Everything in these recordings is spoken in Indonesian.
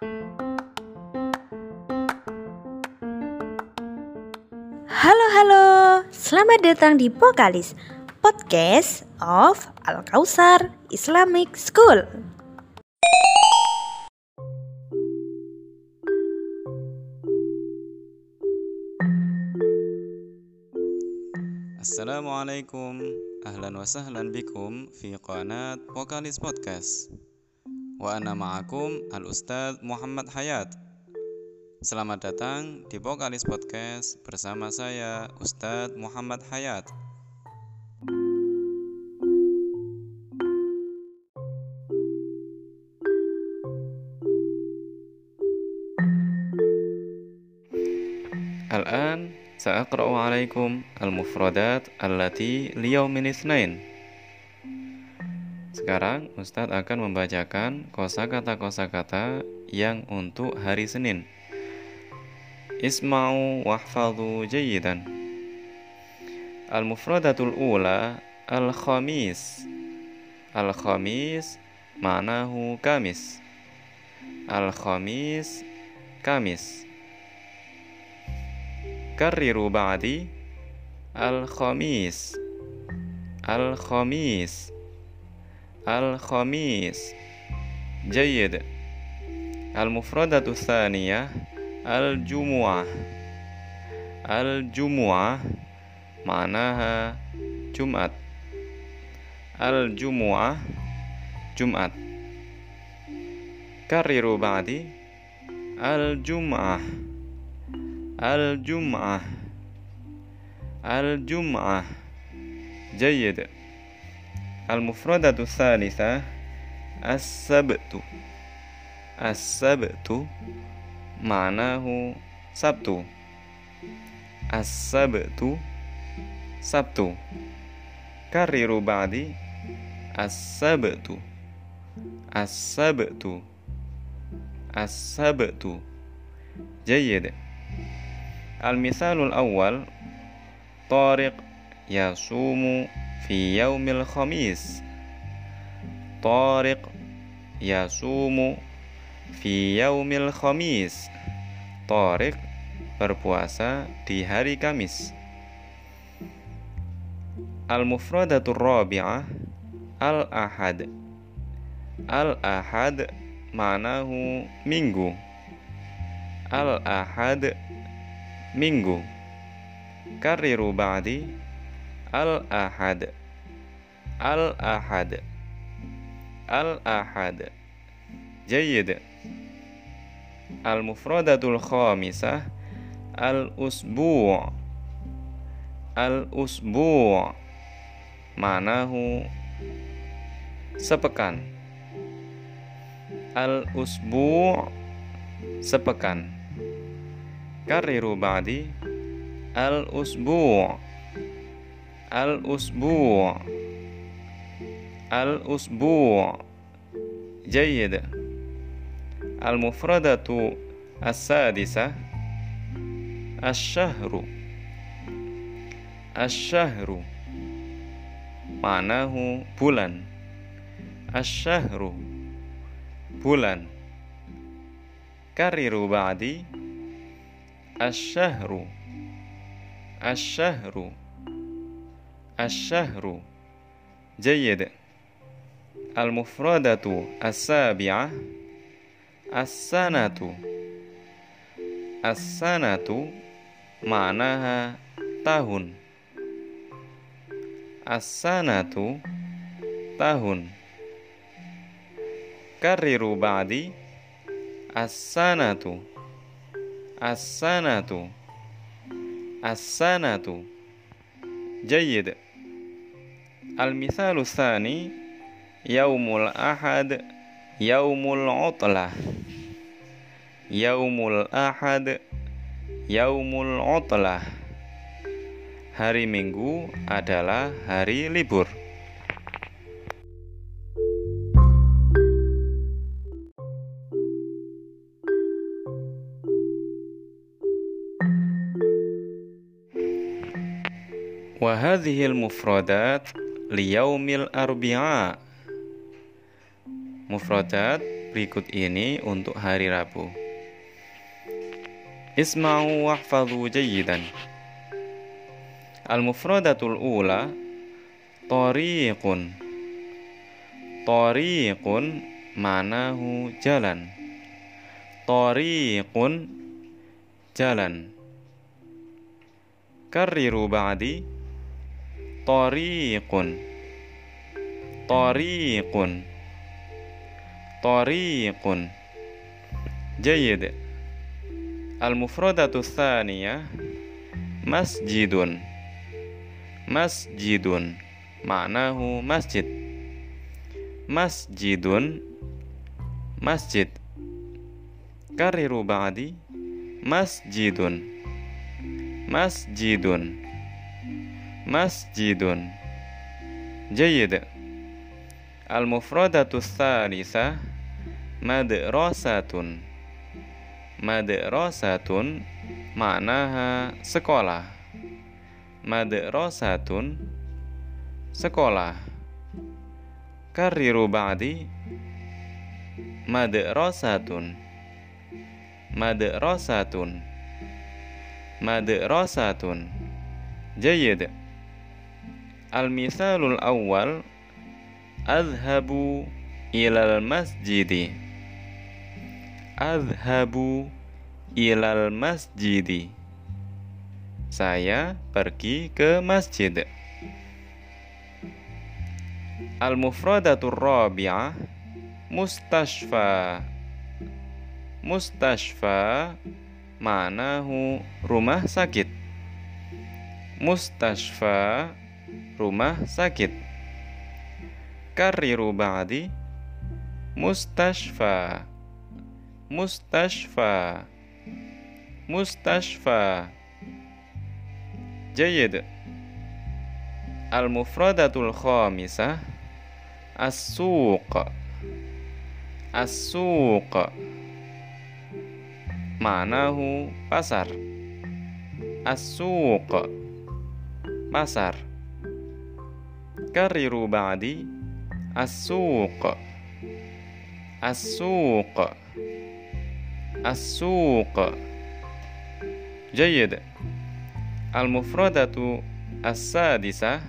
Halo halo, selamat datang di Pokalis Podcast of Al Kausar Islamic School. Assalamualaikum. Ahlan wa sahlan bikum Fi qanat Pokalis Podcast Wa ana ma'akum Al-Ustadz Muhammad Hayat. Selamat datang di Pokalis Podcast Bersama saya Ustadz Muhammad Hayat. Al-an Sa'akra'u alaikum al-mufradat allati liyaumin isnain sekarang Ustadz akan membacakan kosakata-kosakata yang untuk hari Senin. Isma'u wahfadhu jayidan. Al-mufradatul ula al-khamis. Al-khamis ma'nahu kamis. Al-khamis kamis. Karriru ba'di al-khamis. Al-khamis. Al-Khamis. Jayyid. Al-Mufradatu Thaniyah. Al-Jumu'ah. Al-Jumu'ah. Ma'naha Jumat. Al-Jumu'ah. Jumat. Kariru ba'di. Al-Jum'ah. Al-Jum'ah. Al-Jum'ah. Jayyid. المفردة الثالثة السبت السبت معناه سبت السبت سبت كرروا بعدي السبت السبت السبت جيد المثال الأول طارق يصوم fi yaumil khamis. Tariq yasumu fi yaumil khamis. Tariq berpuasa di hari Kamis. Al-mufradatur rabi'ah al-ahad. Al-ahad manahu minggu. Al-ahad minggu. Kariru ba'di Al-ahad. Al-ahad. Al-ahad. Jayyid. Al-mufradatul khamisah. Al-usbu' Al-usbu' Manahu. Sepekan. Al-usbu' Sepekan. Kariru ba'di. Al-usbu' Al-usbu' Al-usbu' Jayyid. Al-mufradatu As-sadisa. Ash-shahru. Ash-shahru. Manahu bulan. Ash-shahru. Bulan. Kariru ba'di. Ash-shahru. Ash-shahru Ash-shahru Jayyid Al-mufradatu As-sabi'ah As-sanatu As-sanatu Ma'naha tahun As-sanatu Tahun Kariru ba'di As-sanatu As-sanatu As-sanatu Jayyid Al-mithalu thani Yaumul ahad Yaumul utlah Yaumul ahad Yaumul utlah Hari Minggu adalah hari libur وهذه المفردات liyaumil arbi'a. Mufradat berikut ini untuk hari Rabu. Isma'u wahfadhu jayidan al mufradatul ula tariqun. Tariqun manahu jalan. Tariqun jalan. Kariru ba'di tariqun. Tariqun. Tariqun. Jayyid. Al-mufradatu tsaniyah masjidun. Masjidun. Ma'nahu masjid. Masjidun. Masjid. Kariru ba'di masjidun. Masjidun. Masjidun. Jayyid. Al-mufradatu tsalitsah madrasatun. Madrasatun maknaha sekolah. Madrasatun sekolah. Kariru ba'di madrasatun. Madrasatun. Madrasatun. Jayyid. Al-misalul awal Azhabu ilal masjidi. Azhabu ilal masjidi. Saya pergi ke masjid. Al-mufradatur rabi'ah Mustashfa. Mustashfa Manahu rumah sakit. Mustashfa Rumah sakit. Kariru ba'di Mustashfa. Mustashfa. Mustashfa. Jayyid. Al-mufradatul khamisah. As-suq. As-suq. Manahu pasar. As-suq. Pasar Kariru ba'di? As-suq. As-suq. As-suq. Jayyid. Al-mufradatu As-sadisah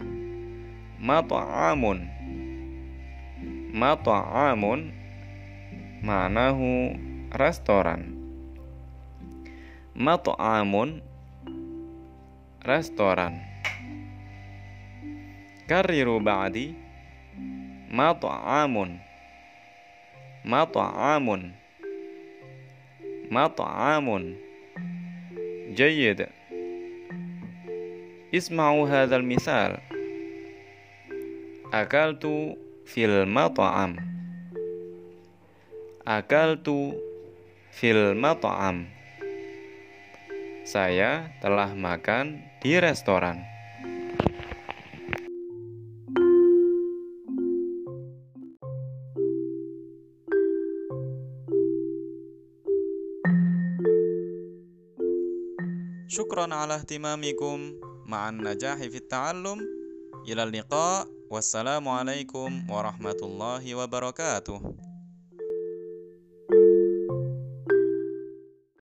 Mat'amun. Mat'amun Manahu restoran. Mat'amun Restoran Kariru ba'di Mat'amun Mat'amun Mat'amun جيد اسمعوا هذا المثال أكلت في المطعم أكلت في المطعم Saya telah makan di restoran. شكرا على اهتمامكم. مع النجاح في التعلم إلى اللقاء. والسلام عليكم ورحمة الله وبركاته.